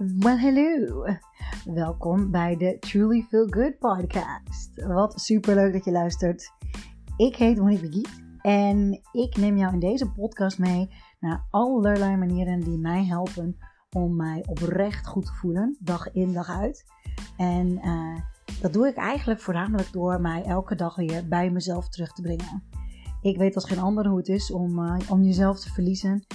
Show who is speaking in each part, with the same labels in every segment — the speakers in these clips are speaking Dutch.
Speaker 1: Well, hello. Welkom bij de Truly Feel Good podcast. Wat super leuk dat je luistert. Ik heet Monique en ik neem jou in deze podcast mee naar allerlei manieren die mij helpen om mij oprecht goed te voelen, dag in dag uit. En uh, dat doe ik eigenlijk voornamelijk door mij elke dag weer bij mezelf terug te brengen. Ik weet als geen ander hoe het is om, uh, om jezelf te verliezen.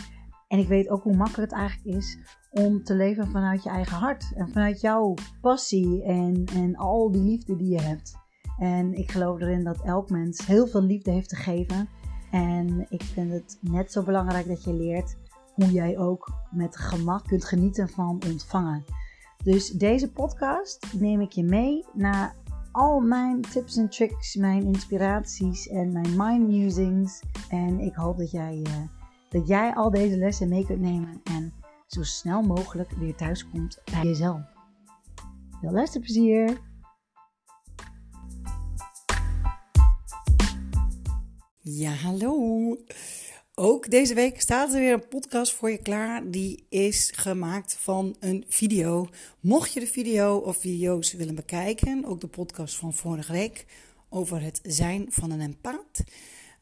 Speaker 1: En ik weet ook hoe makkelijk het eigenlijk is om te leven vanuit je eigen hart. En vanuit jouw passie en, en al die liefde die je hebt. En ik geloof erin dat elk mens heel veel liefde heeft te geven. En ik vind het net zo belangrijk dat je leert hoe jij ook met gemak kunt genieten van ontvangen. Dus deze podcast neem ik je mee naar al mijn tips en tricks, mijn inspiraties en mijn mind musings. En ik hoop dat jij, uh, dat jij al deze lessen mee kunt nemen en zo snel mogelijk weer thuis komt bij jezelf. Veel luisterplezier!
Speaker 2: Ja, hallo. Ook deze week staat er weer een podcast voor je klaar. Die is gemaakt van een video. Mocht je de video of video's willen bekijken, ook de podcast van vorige week over het zijn van een empaat.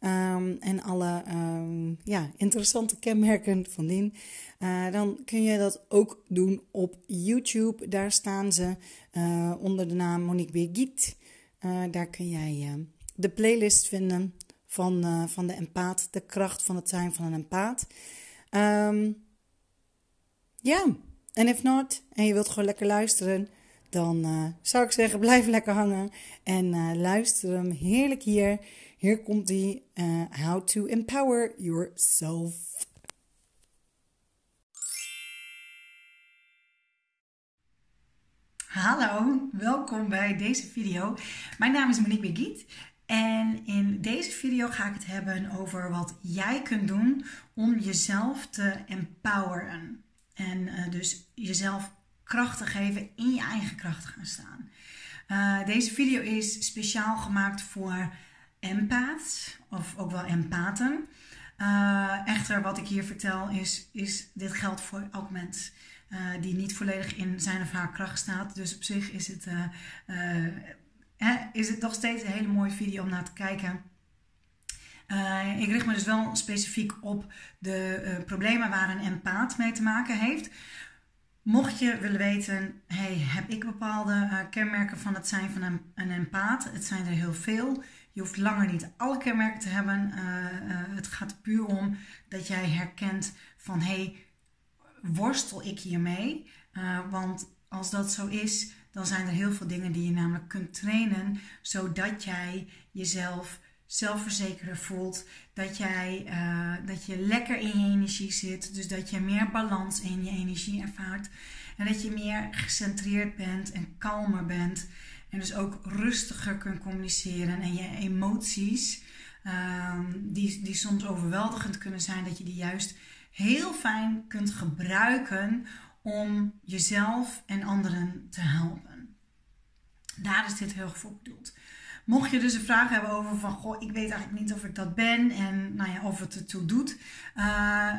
Speaker 2: Um, en alle um, ja, interessante kenmerken van dien. Uh, dan kun je dat ook doen op YouTube. Daar staan ze uh, onder de naam Monique Birgit. Uh, daar kun jij de playlist vinden van, van de empaat, de kracht van het zijn van een empaat. Um, ja, en if not, en je wilt gewoon lekker luisteren, dan uh, zou ik zeggen, blijf lekker hangen en luister hem heerlijk hier. Hier komt die How to Empower Yourself. Hallo, welkom bij deze video. Mijn naam is Monique Begiet en in deze video ga ik het hebben over wat jij kunt doen om jezelf te empoweren. En uh, dus jezelf kracht te geven, in je eigen kracht te gaan staan. Uh, deze video is speciaal gemaakt voor empaths, of ook wel empathen. Uh, echter, wat ik hier vertel is, is dit geldt voor elk mens. die niet volledig in zijn of haar kracht staat. Dus op zich is het hè, is het nog steeds een hele mooie video om naar te kijken. Uh, ik richt me dus wel specifiek op de uh, problemen waar een empaat mee te maken heeft. Mocht je willen weten, hey, heb ik bepaalde uh, kenmerken van het zijn van een, een? Het zijn er heel veel. Je hoeft langer niet alle kenmerken te hebben. het gaat puur om dat jij herkent van, hey, worstel ik hiermee? want als dat zo is, dan zijn er heel veel dingen die je namelijk kunt trainen, zodat jij jezelf zelfverzekerder voelt, dat, jij, uh, dat je lekker in je energie zit, dus dat je meer balans in je energie ervaart en dat je meer gecentreerd bent en kalmer bent en dus ook rustiger kunt communiceren en je emoties, uh, die, die soms overweldigend kunnen zijn, dat je die juist heel fijn kunt gebruiken om jezelf en anderen te helpen. Daar is dit heel voor bedoeld. Mocht je dus een vraag hebben over van, goh, ik weet eigenlijk niet of ik dat ben en nou ja, of het ertoe doet, uh,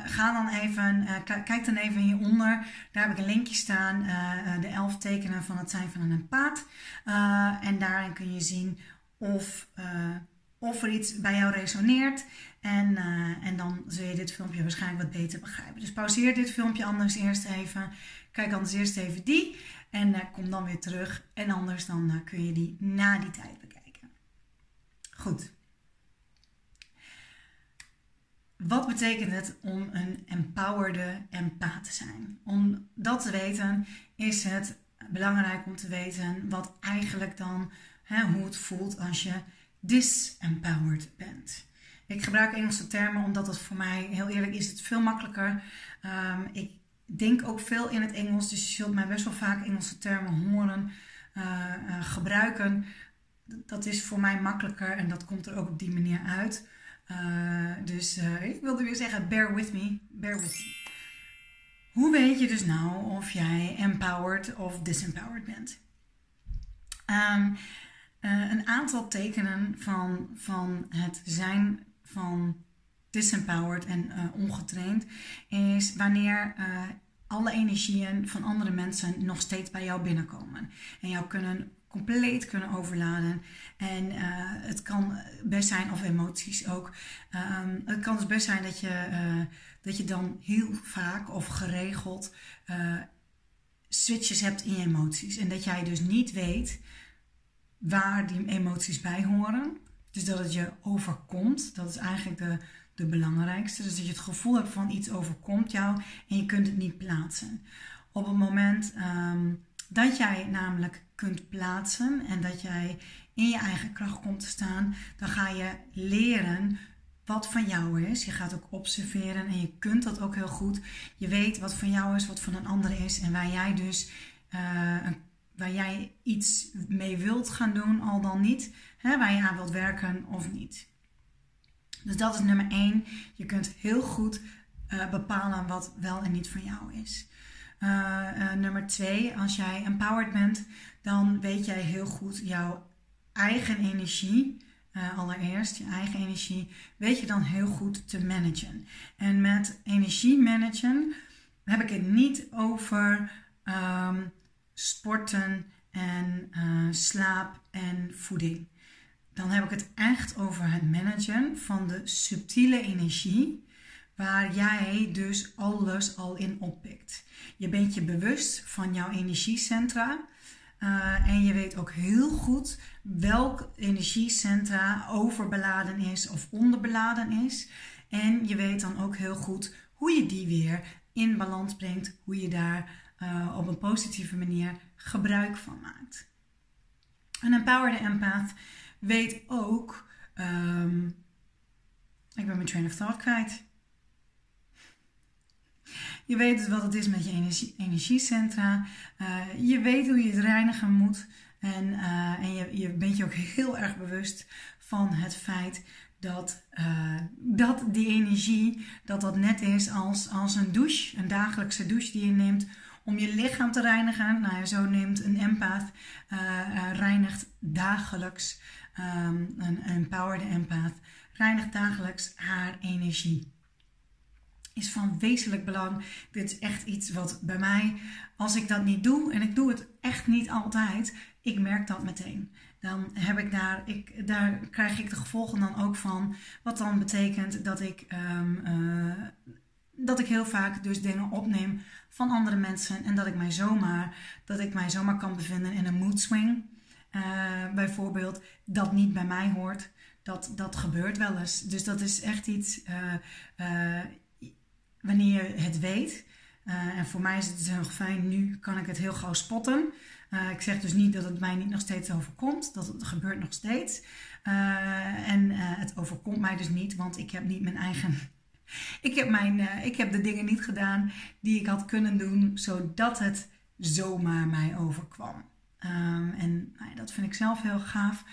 Speaker 2: ga dan even, uh, kijk dan even hieronder. Daar heb ik een linkje staan, uh, de elf tekenen van het zijn van een empaat. en daarin kun je zien of, of er iets bij jou resoneert. En, en dan zul je dit filmpje waarschijnlijk wat beter begrijpen. Dus pauzeer dit filmpje anders eerst even. Kijk anders eerst even die. En kom dan weer terug. En anders dan kun je die na die tijd bekijken. Goed. Wat betekent het om een empowerde empath te zijn? Om dat te weten is het belangrijk om te weten wat eigenlijk dan, hè, hoe het voelt als je disempowered bent. Ik gebruik Engelse termen omdat het voor mij, heel eerlijk, is het veel makkelijker. Um, ik denk ook veel in het Engels, dus je zult mij best wel vaak Engelse termen horen uh, uh, gebruiken. Dat is voor mij makkelijker en dat komt er ook op die manier uit. Uh, dus ik wilde weer zeggen, bear with me, bear with me. Hoe weet je dus nou of jij empowered of disempowered bent? Um, een aantal tekenen van, van het zijn van disempowered en ongetraind is wanneer alle energieën van andere mensen nog steeds bij jou binnenkomen. En jou kunnen compleet kunnen overladen. En uh, het kan best zijn, of emoties ook. Um, het kan dus best zijn dat je, uh, dat je dan heel vaak of geregeld uh, switches hebt in je emoties. En dat jij dus niet weet waar die emoties bij horen. Dus dat het je overkomt. Dat is eigenlijk de, de belangrijkste. Dus dat je het gevoel hebt van iets overkomt jou en je kunt het niet plaatsen. Op het moment um, dat jij namelijk kunt plaatsen en dat jij in je eigen kracht komt te staan, dan ga je leren wat van jou is. Je gaat ook observeren en je kunt dat ook heel goed. Je weet wat van jou is, wat van een ander is en waar jij dus uh, waar jij iets mee wilt gaan doen, al dan niet, hè, waar je aan wilt werken of niet. Dus dat is nummer 1. Je kunt heel goed uh, bepalen wat wel en niet van jou is. Uh, nummer 2, als jij empowered bent, dan weet jij heel goed jouw eigen energie. allereerst, je eigen energie, weet je dan heel goed te managen. En met energie managen heb ik het niet over um, sporten en slaap en voeding dan heb ik het echt over het managen van de subtiele energie, waar jij dus alles al in oppikt. Je bent je bewust van jouw energiecentra. Uh, en je weet ook heel goed welk energiecentra overbeladen is of onderbeladen is. En je weet dan ook heel goed hoe je die weer in balans brengt, hoe je daar uh, op een positieve manier gebruik van maakt. Een empowered empath weet ook. Um, ik ben mijn train of thought kwijt. Je weet dus wat het is met je energie, energiecentra. Uh, je weet hoe je het reinigen moet. En, uh, en je, je bent je ook heel erg bewust van het feit dat, uh, dat die energie, dat dat net is als, als een douche, een dagelijkse douche die je neemt om je lichaam te reinigen. Nou, zo neemt een empath, reinigt dagelijks um, een empowered empath, reinigt dagelijks haar energie. Is van wezenlijk belang. Dit is echt iets wat bij mij, als ik dat niet doe, en ik doe het echt niet altijd, ik merk dat meteen. Dan heb ik daar, ik, daar krijg ik de gevolgen dan ook van. Wat dan betekent dat ik, um, uh, dat ik heel vaak dus dingen opneem van andere mensen. En dat ik mij zomaar, dat ik mij zomaar kan bevinden in een mood swing. Uh, bijvoorbeeld, dat niet bij mij hoort. Dat, dat gebeurt wel eens. Dus dat is echt iets uh, wanneer je het weet. en voor mij is het dus heel fijn, nu kan ik het heel gauw spotten. ik zeg dus niet dat het mij niet nog steeds overkomt. Dat het gebeurt nog steeds. en het overkomt mij dus niet, want ik heb niet mijn eigen ik heb, mijn, ik heb de dingen niet gedaan die ik had kunnen doen, zodat het zomaar mij overkwam. Um, en nou dat vind ik zelf heel gaaf.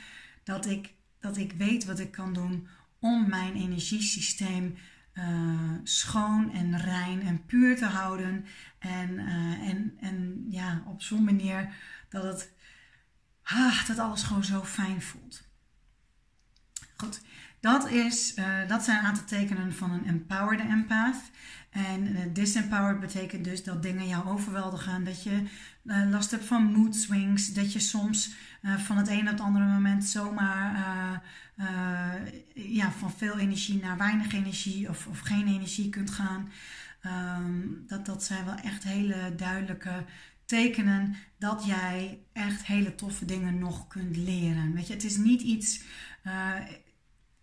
Speaker 2: Dat ik, dat ik weet wat ik kan doen om mijn energiesysteem uh, schoon en rein en puur te houden. En, uh, en, en ja, op zo'n manier dat, het, ah, dat alles gewoon zo fijn voelt. Goed, dat, is, uh, dat zijn een aantal tekenen van een empowered empath. En uh, disempowered betekent dus dat dingen jou overweldigen. Dat je uh, last hebt van mood swings. Dat je soms van het een op het andere moment zomaar ja, van veel energie naar weinig energie of, of geen energie kunt gaan. Um, dat, dat zijn wel echt hele duidelijke tekenen dat jij echt hele toffe dingen nog kunt leren. Weet je, het is niet iets.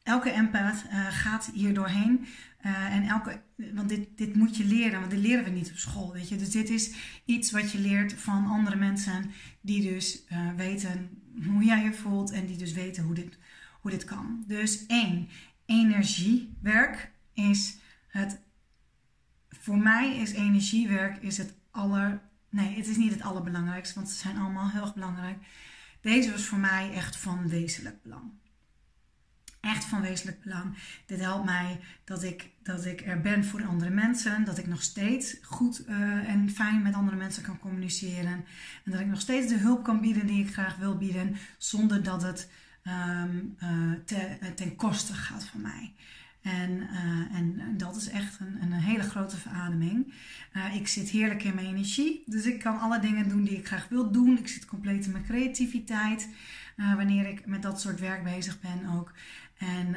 Speaker 2: Elke empath gaat hier doorheen. Uh, en elke, want dit, dit moet je leren, want dit leren we niet op school, weet je. Dus dit is iets wat je leert van andere mensen die dus uh, weten hoe jij je voelt en die dus weten hoe dit, hoe dit kan. Dus één, energiewerk is het, voor mij is energiewerk is het aller, nee, het is niet het allerbelangrijkste, want ze zijn allemaal heel erg belangrijk. Deze was voor mij echt van wezenlijk belang echt van wezenlijk belang. Dit helpt mij dat ik, dat ik er ben voor andere mensen. Dat ik nog steeds goed uh, en fijn met andere mensen kan communiceren. En dat ik nog steeds de hulp kan bieden die ik graag wil bieden. Zonder dat het um, uh, te, ten koste gaat van mij. En, en dat is echt een, een hele grote verademing. Ik zit heerlijk in mijn energie. Dus ik kan alle dingen doen die ik graag wil doen. Ik zit compleet in mijn creativiteit. Wanneer ik met dat soort werk bezig ben ook. En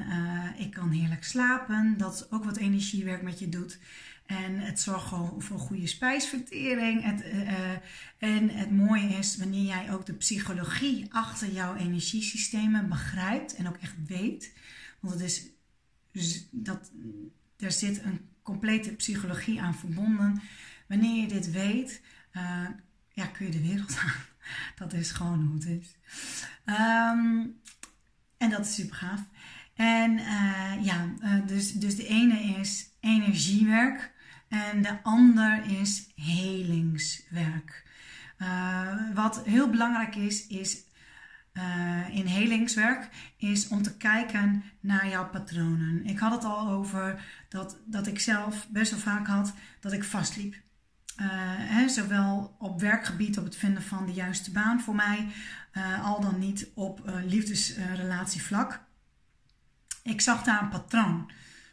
Speaker 2: ik kan heerlijk slapen. Dat ook wat energiewerk met je doet. En het zorgt gewoon voor goede spijsvertering. Het, en het mooie is wanneer jij ook de psychologie achter jouw energiesystemen begrijpt en ook echt weet. Want het is dat, er zit een complete psychologie aan verbonden. Wanneer je dit weet, ja, kun je de wereld aan. Dat is gewoon hoe het is. Um, en dat is super gaaf. En uh, ja, uh, dus, dus de ene is energiewerk en de ander is helingswerk. wat heel belangrijk is, is uh, in helingswerk is om te kijken naar jouw patronen. Ik had het al over dat, dat ik zelf best wel vaak had dat ik vastliep. Uh, hè, zowel op werkgebied, op het vinden van de juiste baan voor mij, uh, al dan niet op liefdesrelatievlak. Ik zag daar een patroon.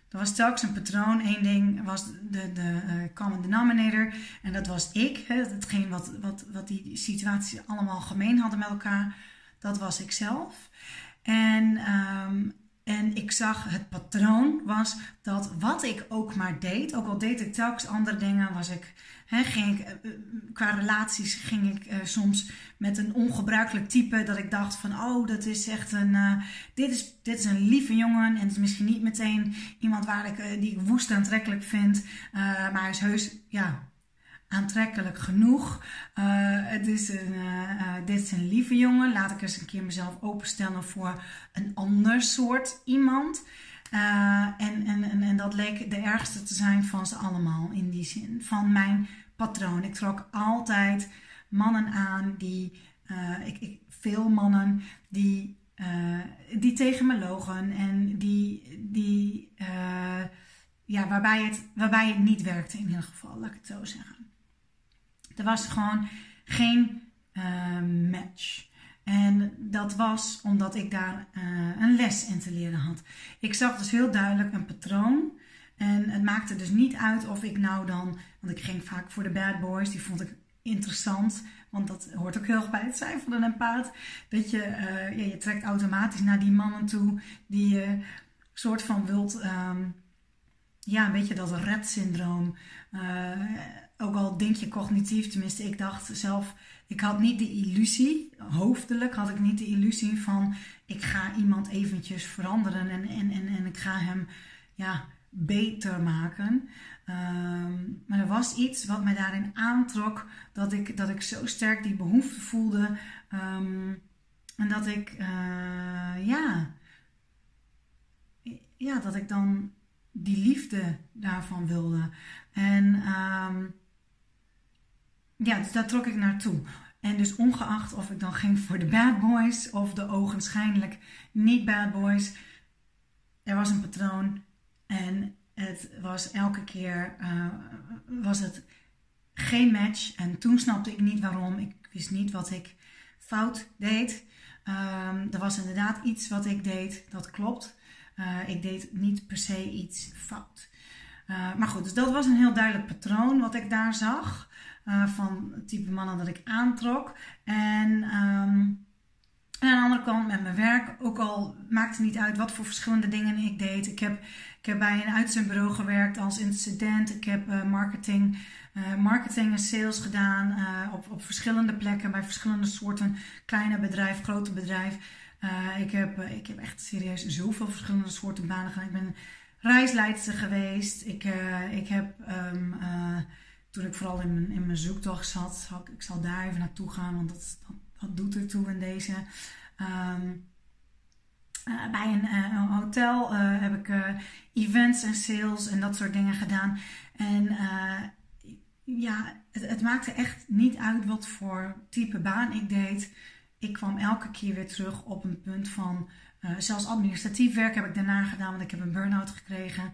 Speaker 2: Er was telkens een patroon. Eén ding was de, de uh, common denominator. En dat was ik. Hè, hetgeen wat, wat, wat die situaties allemaal gemeen hadden met elkaar dat was ik zelf. En, um, en ik zag het patroon was dat wat ik ook maar deed, ook al deed ik telkens andere dingen, was ik, hè, ging ik eh, eh, qua relaties ging ik uh, soms met een ongebruikelijk type dat ik dacht van oh dat is echt een, dit, is, dit is een lieve jongen en het is misschien niet meteen iemand waar ik, die ik woest aantrekkelijk vind, maar hij is heus ja aantrekkelijk genoeg. Uh, het is een, uh, dit is een lieve jongen. Laat ik eens een keer mezelf openstellen voor een ander soort iemand. en, en, en, en dat leek de ergste te zijn van ze allemaal in die zin. Van mijn patroon. Ik trok altijd mannen aan die, ik, ik, veel mannen die, die tegen me logen en die, die ja, waarbij, het, waarbij het niet werkte in ieder geval, laat ik het zo zeggen. Er was gewoon geen uh, match. En dat was omdat ik daar uh, een les in te leren had. Ik zag dus heel duidelijk een patroon. En het maakte dus niet uit of ik nou dan, want ik ging vaak voor de bad boys, die vond ik interessant. Want dat hoort ook heel erg bij het zijn van een empaat. Dat je, uh, ja, je trekt automatisch naar die mannen toe die je soort van wilt, um, ja, een beetje dat red-syndroom. Uh, ook al denk je cognitief, tenminste ik dacht zelf, ik had niet de illusie, hoofdelijk had ik niet de illusie van ik ga iemand eventjes veranderen en, en, en, en ik ga hem ja, beter maken. Um, maar er was iets wat mij daarin aantrok, dat ik, dat ik zo sterk die behoefte voelde. Um, en dat ik, uh, ja, ja, dat ik dan die liefde daarvan wilde. En um, ja, dus daar trok ik naartoe. En dus ongeacht of ik dan ging voor de bad boys of de ogenschijnlijk niet bad boys, er was een patroon en het was elke keer uh, was het geen match. En toen snapte ik niet waarom. Ik wist niet wat ik fout deed. Um, er was inderdaad iets wat ik deed, dat klopt. Uh, ik deed niet per se iets fout. Uh, maar goed, dus dat was een heel duidelijk patroon wat ik daar zag. Uh, van het type mannen dat ik aantrok. En um, aan de andere kant met mijn werk, ook al maakte het niet uit wat voor verschillende dingen ik deed. Ik heb, ik heb bij een uitzendbureau gewerkt als incident. Ik heb uh, marketing, uh, marketing en sales gedaan op, op verschillende plekken bij verschillende soorten kleine bedrijf, grote bedrijf. ik, heb, ik heb echt serieus zoveel verschillende soorten banen gedaan. Ik ben reisleidster geweest. Ik, ik heb um, toen ik vooral in mijn, in mijn zoektocht zat, ik, ik zal daar even naartoe gaan, want dat, dat, doet ertoe in deze. Um, uh, bij een, een hotel uh, heb ik events en sales en dat soort dingen gedaan. En ja, het, het, maakte echt niet uit wat voor type baan ik deed. Ik kwam elke keer weer terug op een punt van, zelfs administratief werk heb ik daarna gedaan, want ik heb een burn-out gekregen.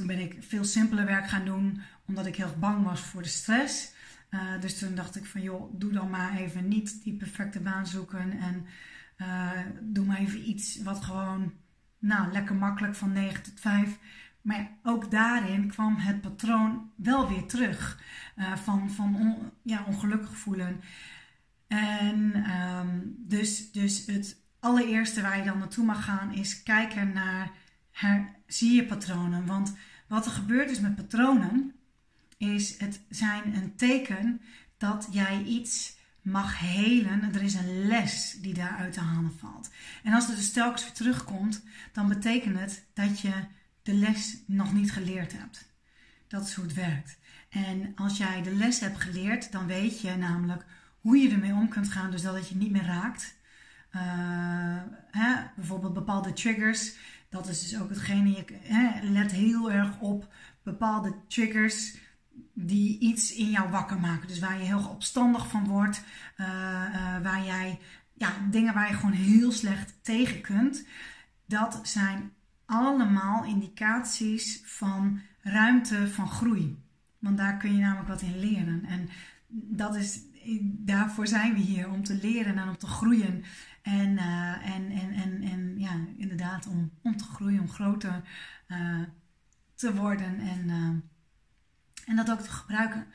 Speaker 2: Toen ben ik veel simpeler werk gaan doen, omdat ik heel bang was voor de stress. Uh, dus toen dacht ik van joh, doe dan maar even niet die perfecte baan zoeken. En uh, doe maar even iets wat gewoon nou, lekker makkelijk van 9 tot 5. Maar ook daarin kwam het patroon wel weer terug. Uh, van van ja, ongelukkig voelen. En um, dus, dus het allereerste waar je dan naartoe mag gaan is kijken naar zie je patronen. Want wat er gebeurt is met patronen, is het zijn een teken dat jij iets mag helen. Er is een les die daaruit te halen valt. En als het dus telkens weer terugkomt, dan betekent het dat je de les nog niet geleerd hebt. Dat is hoe het werkt. En als jij de les hebt geleerd, dan weet je namelijk hoe je ermee om kunt gaan, dus dat het je niet meer raakt. Uh, hè, bijvoorbeeld bepaalde triggers. Dat is dus ook hetgene, je hè, let heel erg op bepaalde triggers die iets in jou wakker maken. Dus waar je heel opstandig van wordt, uh, uh, waar jij, ja, dingen waar je gewoon heel slecht tegen kunt. Dat zijn allemaal indicaties van ruimte van groei. Want daar kun je namelijk wat in leren. En dat is, daarvoor zijn we hier, om te leren en om te groeien. En, uh, en, en, en, en ja, inderdaad, om, om te groeien, om groter uh, te worden en, uh, en dat ook te gebruiken.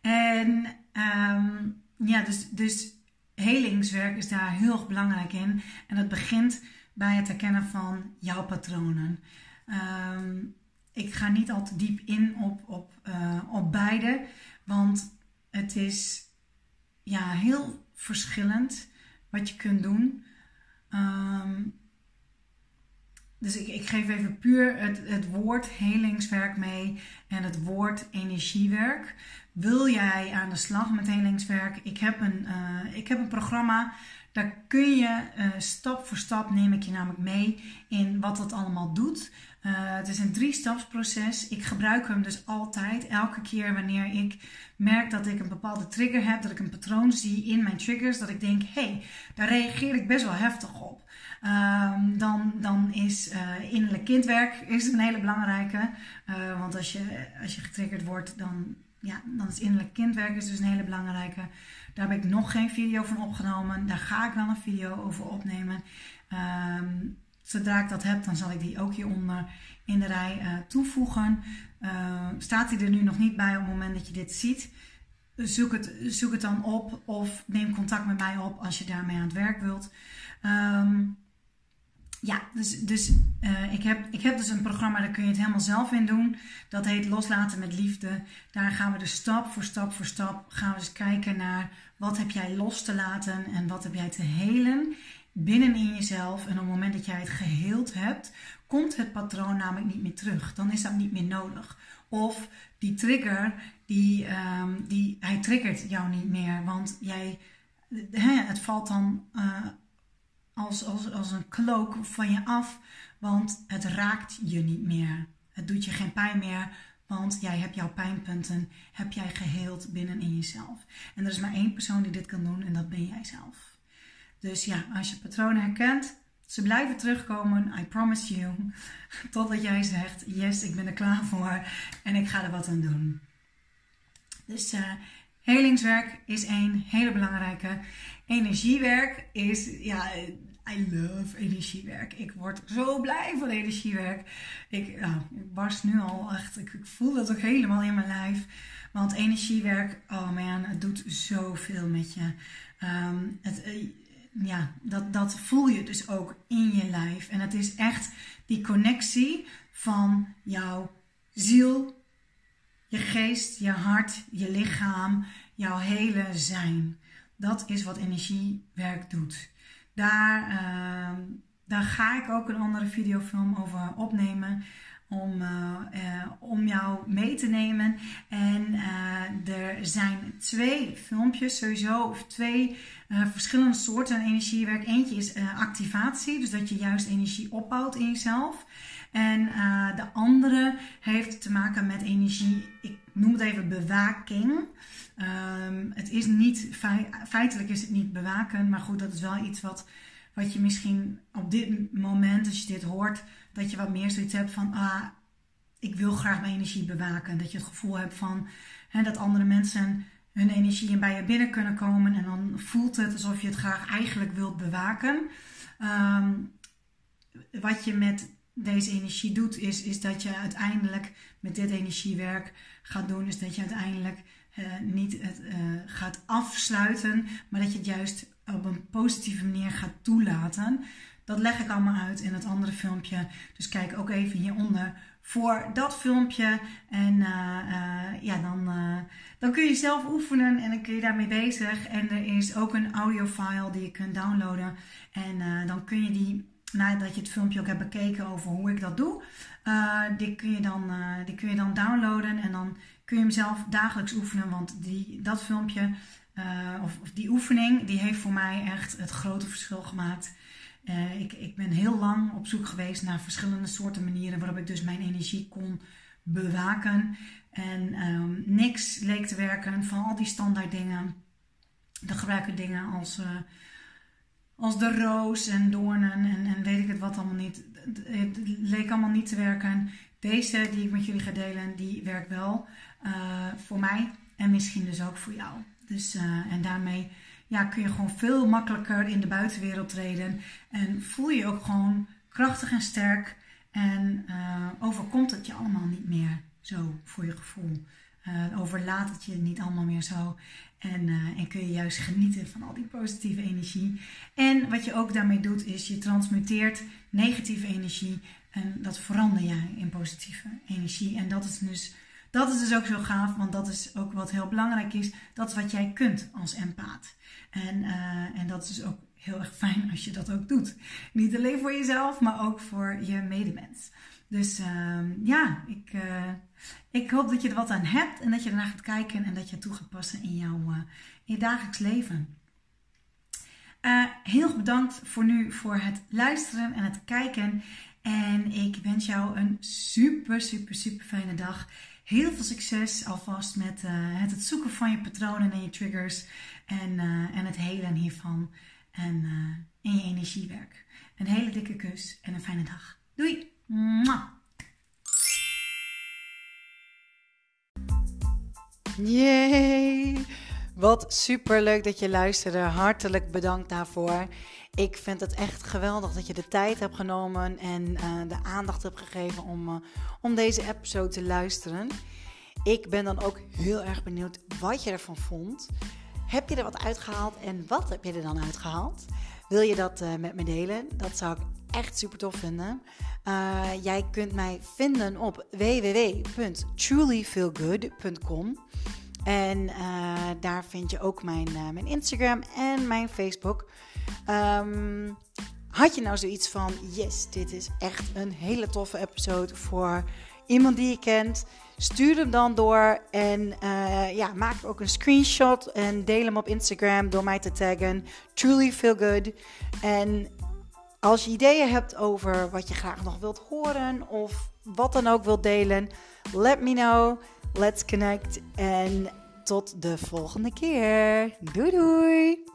Speaker 2: En um, ja, dus, dus helingswerk is daar heel erg belangrijk in. En dat begint bij het herkennen van jouw patronen. Um, ik ga niet al te diep in op, op, op beide, want het is ja, heel verschillend wat je kunt doen. Um, dus ik, ik, geef even puur het, het woord helingswerk mee en het woord energiewerk. Wil jij aan de slag met helingswerk? Ik heb een, uh, ik heb een programma daar kun je uh, stap voor stap neem ik je namelijk mee in wat dat allemaal doet. Uh, het is een drie-stapsproces. Ik gebruik hem dus altijd, elke keer wanneer ik merk dat ik een bepaalde trigger heb, dat ik een patroon zie in mijn triggers, dat ik denk, hé, hey, daar reageer ik best wel heftig op. Um, dan, dan is innerlijk kindwerk is een hele belangrijke. Want als je, als je getriggerd wordt, dan, ja, dan is innerlijk kindwerk dus een hele belangrijke. Daar heb ik nog geen video van opgenomen. Daar ga ik wel een video over opnemen. Um, zodra ik dat heb, dan zal ik die ook hieronder in de rij uh, toevoegen. Uh, staat hij er nu nog niet bij op het moment dat je dit ziet? Zoek het, zoek het dan op of neem contact met mij op als je daarmee aan het werk wilt. Um, ja, dus, dus uh, ik, heb, ik heb dus een programma, daar kun je het helemaal zelf in doen. Dat heet Loslaten met Liefde. Daar gaan we dus stap voor stap voor stap gaan we dus kijken naar wat heb jij los te laten en wat heb jij te helen binnenin jezelf. En op het moment dat jij het geheeld hebt, komt het patroon namelijk niet meer terug. Dan is dat niet meer nodig. Of die trigger, die, um, die, hij triggert jou niet meer, want jij, het valt dan uh, als, als, als een klook van je af, want het raakt je niet meer. Het doet je geen pijn meer, want jij hebt jouw pijnpunten, heb jij geheeld binnen in jezelf. En er is maar één persoon die dit kan doen en dat ben jij zelf. Dus ja, als je patronen herkent, ze blijven terugkomen, I promise you. Totdat jij zegt, yes, ik ben er klaar voor en ik ga er wat aan doen. Dus uh, helingswerk is één hele belangrijke. Energiewerk is, ja, I love energiewerk. Ik word zo blij van energiewerk. Ik, nou, barst nu al echt, ik, voel dat ook helemaal in mijn lijf. Want energiewerk, oh man, het doet zoveel met je. Um, het, eh, ja, dat, dat voel je dus ook in je lijf. En het is echt die connectie van jouw ziel, je geest, je hart, je lichaam, jouw hele zijn. Dat is wat energiewerk doet. Daar, daar ga ik ook een andere videofilm over opnemen. Om, uh, uh, om jou mee te nemen. En uh, er zijn twee filmpjes sowieso, of twee verschillende soorten energiewerk. Eentje is activatie, dus dat je juist energie opbouwt in jezelf. En de andere heeft te maken met energie, ik noem het even bewaking. Um, het is niet, feitelijk is het niet bewaken, maar goed, dat is wel iets wat, wat je misschien op dit moment, als je dit hoort, dat je wat meer zoiets hebt van, ah, ik wil graag mijn energie bewaken. Dat je het gevoel hebt van, hè, dat andere mensen hun energie bij je binnen kunnen komen en dan voelt het alsof je het graag eigenlijk wilt bewaken. Um, wat je met deze energie doet, is, is dat je uiteindelijk met dit energiewerk gaat doen, is dat je uiteindelijk uh, niet het uh, gaat afsluiten, maar dat je het juist op een positieve manier gaat toelaten. Dat leg ik allemaal uit in het andere filmpje. Dus kijk ook even hieronder voor dat filmpje. En uh, ja, dan, dan kun je zelf oefenen en dan kun je daarmee bezig. En er is ook een audiofile die je kunt downloaden. En dan kun je die nadat je het filmpje ook hebt bekeken over hoe ik dat doe, uh, die, kun je dan, uh, die kun je dan downloaden en dan kun je hem zelf dagelijks oefenen. Want die, dat filmpje uh, of, of, die oefening, die heeft voor mij echt het grote verschil gemaakt. ik, ik ben heel lang op zoek geweest naar verschillende soorten manieren waarop ik dus mijn energie kon bewaken. En um, niks leek te werken van al die standaard dingen. De gebruiken dingen als als de roos en doornen en, en weet ik het wat allemaal niet. Het leek allemaal niet te werken. Deze die ik met jullie ga delen, die werkt wel uh, voor mij en misschien dus ook voor jou. Dus, uh, en daarmee ja, kun je gewoon veel makkelijker in de buitenwereld treden. En voel je ook gewoon krachtig en sterk. En uh, overkomt het je allemaal niet meer zo voor je gevoel. Uh, overlaat het je niet allemaal meer zo. En, uh, en kun je juist genieten van al die positieve energie. En wat je ook daarmee doet, is je transmuteert negatieve energie. En dat verander je in positieve energie. En dat is dus, dat is dus ook zo gaaf, want dat is ook wat heel belangrijk is. Dat is wat jij kunt als empaat. En, uh, en dat is dus ook heel erg fijn als je dat ook doet. Niet alleen voor jezelf, maar ook voor je medemens. Dus uh, ja, ik, uh, ik hoop dat je er wat aan hebt en dat je ernaar gaat kijken en dat je het toe gaat passen in, jouw, uh, in je dagelijks leven. Uh, heel erg bedankt voor nu voor het luisteren en het kijken. En ik wens jou een super, super, super fijne dag. Heel veel succes alvast met het, het zoeken van je patronen en je triggers. En, en het helen hiervan. En in je energiewerk. Een hele dikke kus en een fijne dag. Doei!
Speaker 1: Yay! Wat super leuk dat je luisterde. Hartelijk bedankt daarvoor. Ik vind het echt geweldig dat je de tijd hebt genomen en uh, de aandacht hebt gegeven om, uh, om deze episode te luisteren. Ik ben dan ook heel erg benieuwd wat je ervan vond. Heb je er wat uitgehaald en wat heb je er dan uitgehaald? Wil je dat uh, met me delen? Dat zou ik echt super tof vinden. Uh, jij kunt mij vinden op www.trulyfeelgood.com. En uh, daar vind je ook mijn, mijn Instagram en mijn Facebook. Um, had je nou zoiets van: yes, dit is echt een hele toffe episode voor iemand die je kent? Stuur hem dan door en uh, ja, maak ook een screenshot en deel hem op Instagram door mij te taggen. Truly feel good. En als je ideeën hebt over wat je graag nog wilt horen of wat dan ook wilt delen, let me know. Let's connect en tot de volgende keer. Doei doei!